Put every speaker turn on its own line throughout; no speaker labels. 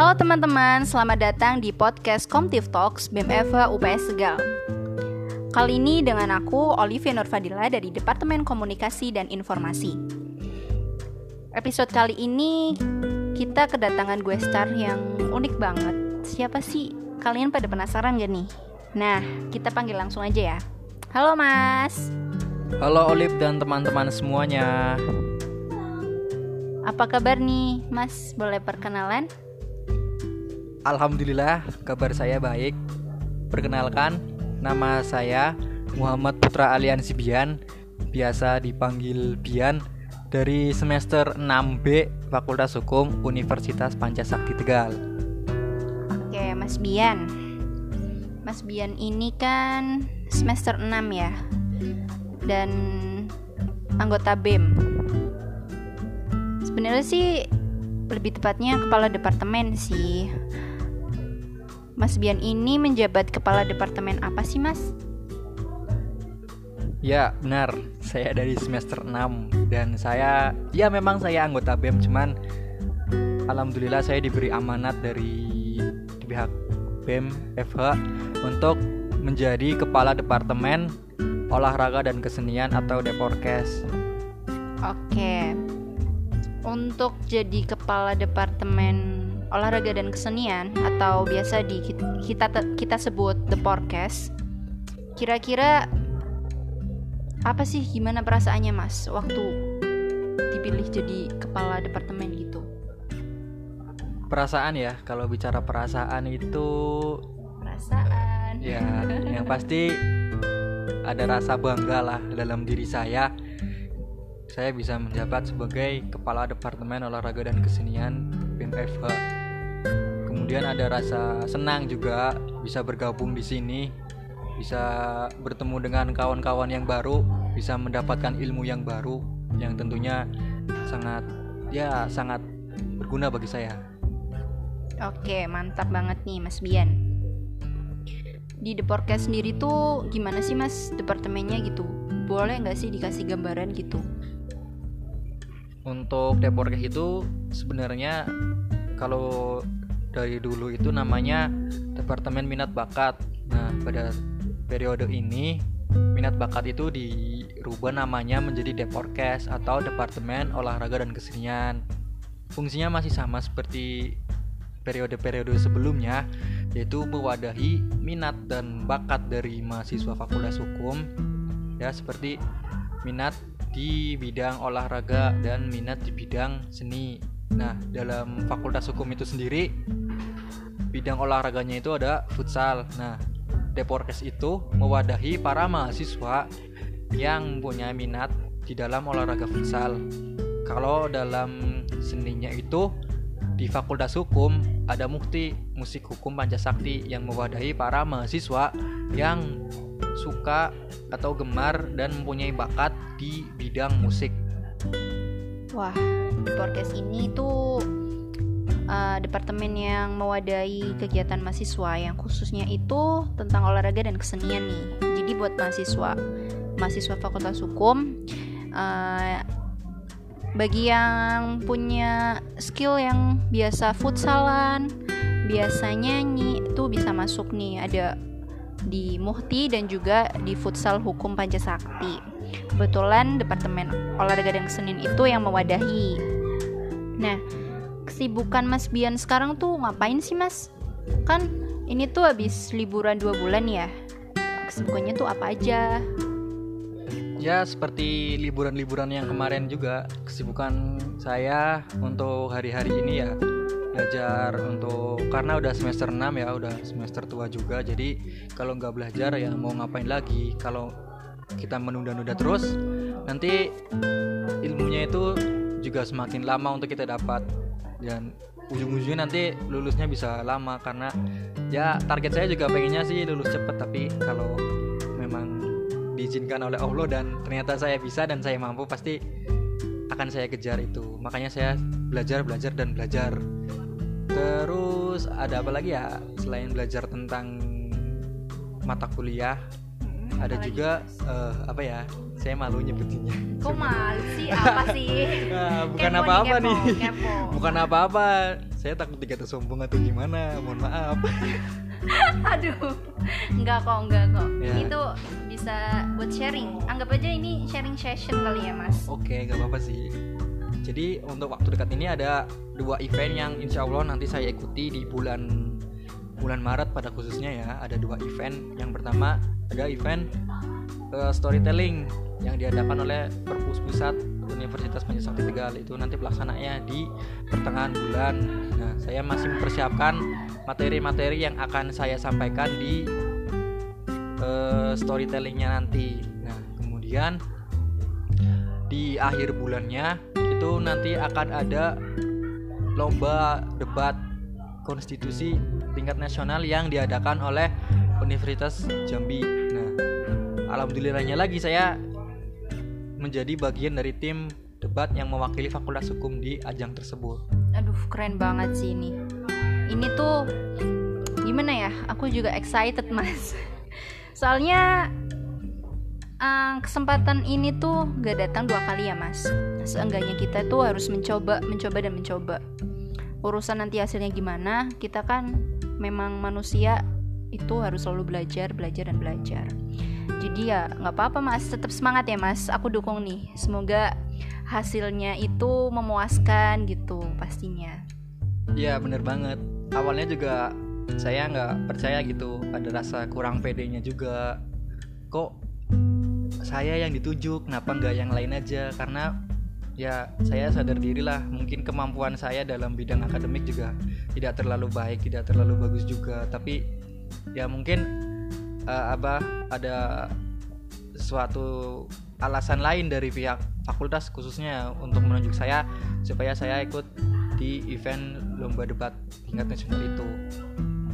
Halo teman-teman, selamat datang di podcast Komtif Talks BMFH UPS Tegal. Kali ini dengan aku Olivia Nurfadila dari Departemen Komunikasi dan Informasi. Episode kali ini kita kedatangan gue star yang unik banget. Siapa sih? Kalian pada penasaran gak nih? Nah, kita panggil langsung aja ya. Halo Mas.
Halo Olive dan teman-teman semuanya.
Apa kabar nih, Mas? Boleh perkenalan?
Alhamdulillah kabar saya baik. Perkenalkan, nama saya Muhammad Putra Aliansi Bian, biasa dipanggil Bian dari semester 6B Fakultas Hukum Universitas Pancasakti Tegal.
Oke, Mas Bian. Mas Bian ini kan semester 6 ya. Dan anggota BEM. Sebenarnya sih lebih tepatnya kepala departemen sih Mas Bian ini menjabat kepala departemen apa sih mas?
Ya benar, saya dari semester 6 dan saya ya memang saya anggota BEM cuman Alhamdulillah saya diberi amanat dari pihak BEM FH untuk menjadi kepala departemen olahraga dan kesenian atau Deporkes.
Oke, untuk jadi kepala departemen olahraga dan kesenian atau biasa di kita kita sebut the podcast. Kira-kira apa sih gimana perasaannya Mas waktu dipilih jadi kepala departemen gitu?
Perasaan ya, kalau bicara perasaan itu
perasaan.
Ya, yang pasti ada rasa bangga lah dalam diri saya. Saya bisa menjabat sebagai kepala departemen olahraga dan kesenian BMFH kemudian ada rasa senang juga bisa bergabung di sini bisa bertemu dengan kawan-kawan yang baru bisa mendapatkan ilmu yang baru yang tentunya sangat ya sangat berguna bagi saya.
Oke mantap banget nih Mas Bian. Di The Podcast sendiri tuh gimana sih Mas departemennya gitu? Boleh nggak sih dikasih gambaran gitu?
Untuk The Podcast itu sebenarnya kalau dari dulu itu namanya Departemen Minat Bakat. Nah, pada periode ini minat bakat itu dirubah namanya menjadi Deporkes atau Departemen Olahraga dan Kesenian. Fungsinya masih sama seperti periode-periode sebelumnya, yaitu mewadahi minat dan bakat dari mahasiswa Fakultas Hukum ya seperti minat di bidang olahraga dan minat di bidang seni. Nah, dalam Fakultas Hukum itu sendiri bidang olahraganya itu ada futsal. Nah, Deporkes itu mewadahi para mahasiswa yang punya minat di dalam olahraga futsal. Kalau dalam seninya itu di Fakultas Hukum ada Mukti Musik Hukum Pancasakti yang mewadahi para mahasiswa yang suka atau gemar dan mempunyai bakat di bidang musik.
Wah, di podcast ini tuh uh, departemen yang mewadahi kegiatan mahasiswa yang khususnya itu tentang olahraga dan kesenian nih. Jadi buat mahasiswa mahasiswa Fakultas Hukum uh, bagi yang punya skill yang biasa futsalan, biasa nyanyi itu bisa masuk nih ada di Muhti dan juga di Futsal Hukum Pancasakti. Kebetulan Departemen Olahraga dan Kesenian itu yang mewadahi. Nah, kesibukan Mas Bian sekarang tuh ngapain sih Mas? Kan ini tuh habis liburan dua bulan ya. Kesibukannya tuh apa aja?
Ya seperti liburan-liburan yang kemarin juga kesibukan saya untuk hari-hari ini ya belajar untuk karena udah semester 6 ya udah semester tua juga jadi kalau nggak belajar ya mau ngapain lagi kalau kita menunda-nunda terus nanti ilmunya itu juga semakin lama untuk kita dapat. Dan ujung-ujungnya nanti lulusnya bisa lama karena ya target saya juga pengennya sih lulus cepet tapi kalau memang diizinkan oleh Allah dan ternyata saya bisa dan saya mampu pasti akan saya kejar itu. Makanya saya belajar belajar dan belajar. Terus ada apa lagi ya selain belajar tentang mata kuliah? Hmm, ada juga uh, apa ya saya malu nyebutinnya.
Kok malu sih? Apa sih?
Nah, bukan apa-apa
kepo,
nih.
kepo.
bukan apa-apa. Saya takut dikata sombong atau gimana. Mohon maaf.
Aduh. Enggak kok enggak kok.
Ya.
ini tuh bisa buat sharing. Anggap aja ini sharing session kali ya mas.
Oke gak apa-apa sih. Jadi untuk waktu dekat ini ada dua event yang insya Allah nanti saya ikuti di bulan bulan Maret pada khususnya ya. Ada dua event. Yang pertama ada event eh, storytelling yang diadakan oleh Perpus Pusat Universitas Pancasakti Tegal itu nanti pelaksananya di pertengahan bulan nah saya masih mempersiapkan materi-materi yang akan saya sampaikan di eh, storytellingnya nanti nah kemudian di akhir bulannya itu nanti akan ada lomba debat konstitusi tingkat nasional yang diadakan oleh Universitas Jambi. Nah, alhamdulillahnya lagi saya menjadi bagian dari tim debat yang mewakili Fakultas Hukum di ajang tersebut.
aduh keren banget sih ini. Ini tuh gimana ya? Aku juga excited mas. Soalnya eh, kesempatan ini tuh gak datang dua kali ya mas. Seenggaknya kita tuh harus mencoba mencoba dan mencoba. Urusan nanti hasilnya gimana kita kan memang manusia itu harus selalu belajar belajar dan belajar jadi ya nggak apa-apa mas tetap semangat ya mas aku dukung nih semoga hasilnya itu memuaskan gitu pastinya
Iya bener banget. Awalnya juga saya nggak percaya gitu, ada rasa kurang pedenya juga. Kok saya yang dituju, kenapa nggak yang lain aja? Karena ya saya sadar diri lah, mungkin kemampuan saya dalam bidang akademik juga tidak terlalu baik, tidak terlalu bagus juga. Tapi ya mungkin eh, apa ada suatu alasan lain dari pihak fakultas khususnya untuk menunjuk saya supaya saya ikut di event lomba debat tingkat nasional itu.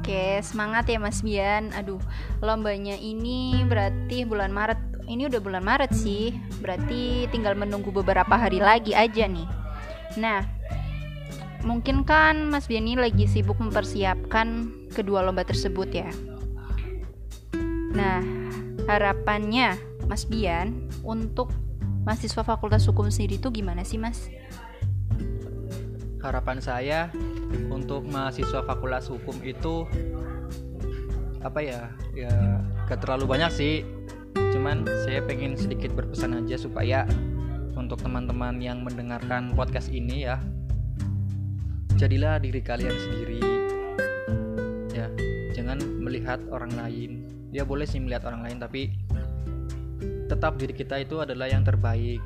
Oke, semangat ya Mas Bian. Aduh, lombanya ini berarti bulan Maret. Ini udah bulan Maret sih. Berarti tinggal menunggu beberapa hari lagi aja nih. Nah, mungkin kan Mas Bian ini lagi sibuk mempersiapkan kedua lomba tersebut ya. Nah, harapannya Mas Bian untuk mahasiswa Fakultas Hukum sendiri itu gimana sih, Mas?
Harapan saya untuk mahasiswa fakultas hukum itu apa ya? Ya gak terlalu banyak sih. Cuman saya pengen sedikit berpesan aja supaya untuk teman-teman yang mendengarkan podcast ini ya jadilah diri kalian sendiri ya jangan melihat orang lain ya boleh sih melihat orang lain tapi tetap diri kita itu adalah yang terbaik.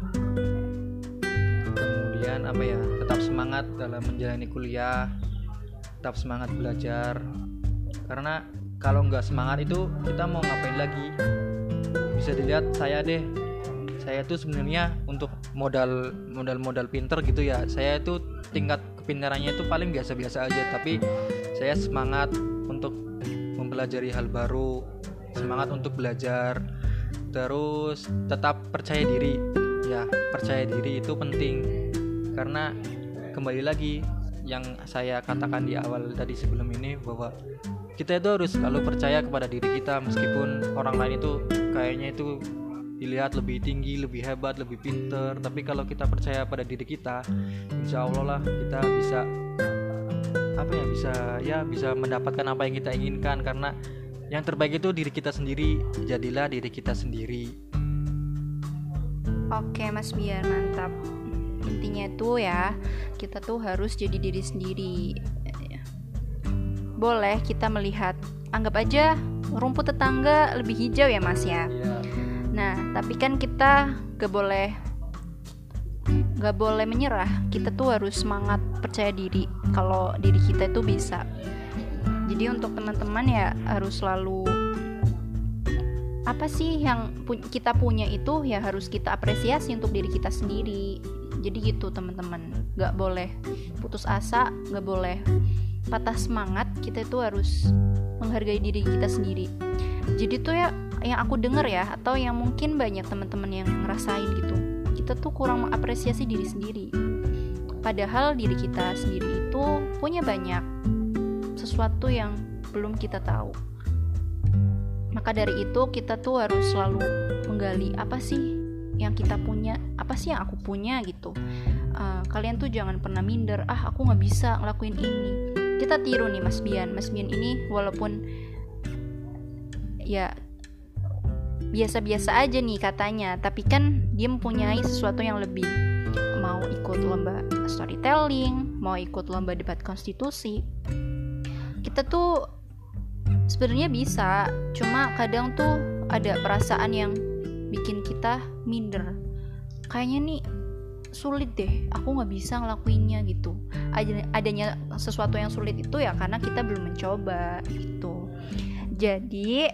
Kemudian apa ya tetap semangat dalam menjalani kuliah tetap semangat belajar. Karena kalau nggak semangat itu kita mau ngapain lagi? Bisa dilihat saya deh saya tuh sebenarnya untuk modal modal modal pinter gitu ya. Saya itu tingkat kepintarannya itu paling biasa-biasa aja tapi saya semangat untuk mempelajari hal baru semangat untuk belajar. Terus tetap percaya diri. Ya percaya diri itu penting. Karena kembali lagi yang saya katakan di awal tadi sebelum ini bahwa kita itu harus selalu percaya kepada diri kita meskipun orang lain itu kayaknya itu dilihat lebih tinggi, lebih hebat, lebih pinter. Tapi kalau kita percaya pada diri kita, insya Allah lah kita bisa apa ya bisa ya bisa mendapatkan apa yang kita inginkan. Karena yang terbaik itu diri kita sendiri. Jadilah diri kita sendiri.
Oke Mas Biar mantap Intinya tuh ya Kita tuh harus jadi diri sendiri Boleh kita melihat Anggap aja rumput tetangga lebih hijau ya mas ya
Iya.
Nah tapi kan kita gak boleh Gak boleh menyerah Kita tuh harus semangat percaya diri Kalau diri kita itu bisa Jadi untuk teman-teman ya harus selalu apa sih yang pu- kita punya itu ya harus kita apresiasi untuk diri kita sendiri. Jadi gitu teman-teman. Nggak boleh putus asa nggak boleh patah semangat. Kita itu harus menghargai diri kita sendiri. Jadi tuh ya yang aku dengar ya atau yang mungkin banyak teman-teman yang ngerasain gitu kita tuh kurang mengapresiasi diri sendiri. Padahal diri kita sendiri itu punya banyak sesuatu yang belum kita tahu. Maka dari itu kita tuh harus selalu menggali apa sih yang kita punya? Apa sih yang aku punya? gitu. Uh, kalian tuh jangan pernah minder ah aku nggak bisa ngelakuin ini. Kita tiru nih Mas Bian. Mas Bian ini walaupun ya biasa-biasa aja nih katanya tapi kan dia mempunyai sesuatu yang lebih. Mau ikut lomba storytelling mau ikut lomba debat konstitusi kita tuh sebenarnya bisa cuma kadang tuh ada perasaan yang bikin kita minder. Kayaknya nih sulit deh aku nggak bisa ngelakuinnya gitu. Adanya sesuatu yang sulit itu ya karena kita belum mencoba gitu. Jadi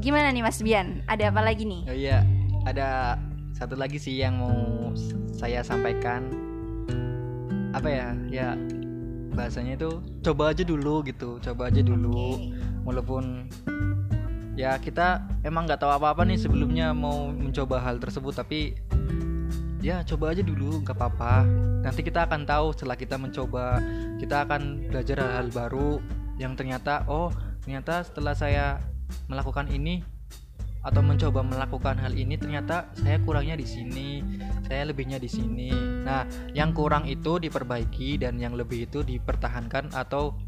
gimana nih Mas Bian? Ada apa lagi nih?
Oh iya ada satu lagi sih yang mau saya sampaikan. Apa ya? Ya bahasanya itu coba aja dulu gitu. Coba aja dulu. Okay. walaupun ya kita emang nggak tahu apa-apa nih sebelumnya mau mencoba hal tersebut tapi ya coba aja dulu nggak apa-apa. Nanti kita akan tahu setelah kita mencoba kita akan belajar hal-hal baru yang ternyata oh ternyata setelah saya melakukan ini atau mencoba melakukan hal ini ternyata saya kurangnya di sini saya lebihnya di sini nah yang kurang itu diperbaiki dan yang lebih itu dipertahankan atau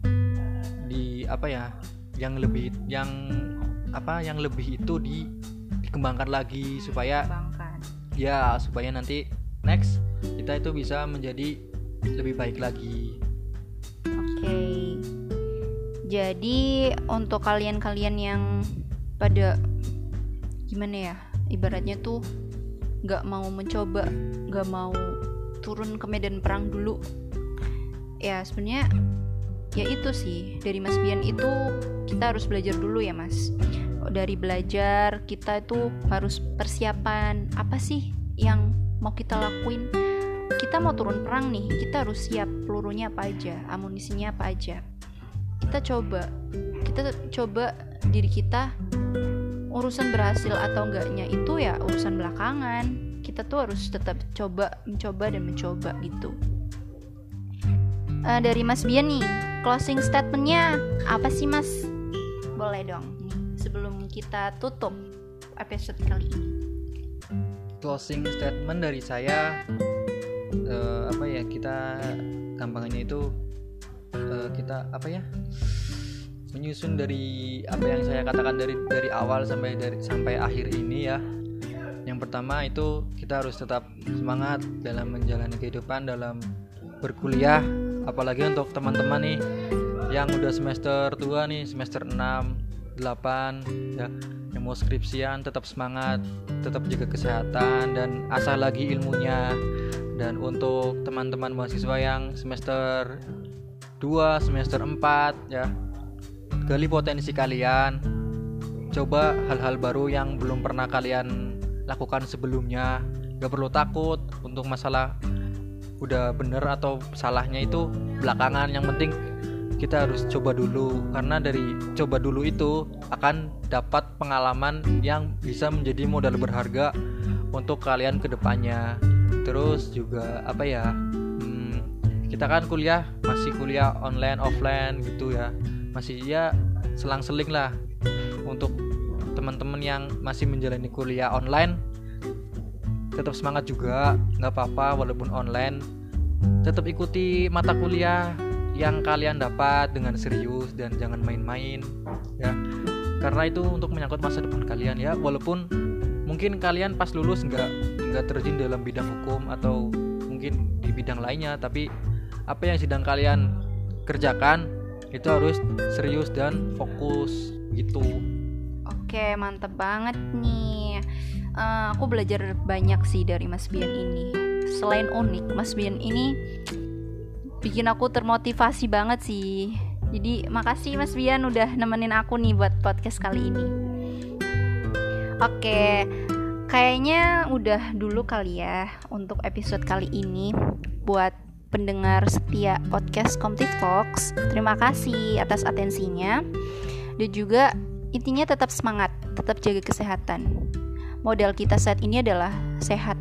di apa ya yang lebih yang apa yang lebih itu di dikembangkan lagi supaya
Dikembangkan.
ya supaya nanti next kita itu bisa menjadi lebih baik lagi.
Oke. Okay. Jadi untuk kalian-kalian yang pada gimana ya ibaratnya tuh nggak mau mencoba nggak mau turun ke medan perang dulu. Ya sebenarnya ya itu sih. Dari Mas Bian itu kita harus belajar dulu ya Mas. Dari belajar kita itu harus persiapan apa sih yang mau kita lakuin. Kita mau turun perang nih kita harus siap pelurunya apa aja amunisinya apa aja. Kita coba kita coba diri kita urusan berhasil atau enggaknya itu ya urusan belakangan. Kita tuh harus tetap coba mencoba dan mencoba gitu. Uh, dari Mas Bian nih closing statementnya apa sih Mas? Boleh dong sebelum kita tutup episode kali ini?
Closing statement dari saya uh, apa ya kita gampangnya itu uh, kita apa ya menyusun dari apa yang saya katakan dari dari awal sampai dari sampai akhir ini ya. Yang pertama itu kita harus tetap semangat dalam menjalani kehidupan dalam berkuliah. Apalagi untuk teman-teman nih yang udah semester 2 nih semester 6 8 ya yang mau skripsian tetap semangat tetap jaga kesehatan dan asah lagi ilmunya. Dan untuk teman-teman mahasiswa yang semester 2 semester 4 ya gali potensi kalian. Coba hal-hal baru yang belum pernah kalian lakukan sebelumnya. Gak perlu takut untuk masalah udah bener atau salahnya itu belakangan. Yang penting kita harus coba dulu. Karena dari coba dulu itu akan dapat pengalaman yang bisa menjadi modal berharga untuk kalian ke depannya terus juga apa ya hmm, kita kan kuliah masih kuliah online offline gitu ya masih ya selang-seling lah untuk teman-teman yang masih menjalani kuliah online. Tetap semangat juga nggak apa-apa walaupun online. Tetap ikuti mata kuliah yang kalian dapat dengan serius dan jangan main-main ya. Karena itu untuk menyangkut masa depan kalian ya. Walaupun mungkin kalian pas lulus nggak nggak terjun dalam bidang hukum atau mungkin di bidang lainnya tapi apa yang sedang kalian kerjakan itu harus serius dan fokus gitu
oke mantep banget nih uh, aku belajar banyak sih dari Mas Bian ini selain unik Mas Bian ini bikin aku termotivasi banget sih. Jadi makasih Mas Bian udah nemenin aku nih buat podcast kali ini. Oke, kayaknya udah dulu kali ya untuk episode kali ini buat pendengar setia podcast Komtif Talks. Terima kasih atas atensinya dan juga intinya tetap semangat, tetap jaga kesehatan. Modal kita saat ini adalah sehat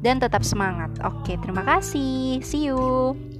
dan tetap semangat. Oke, terima kasih. See you.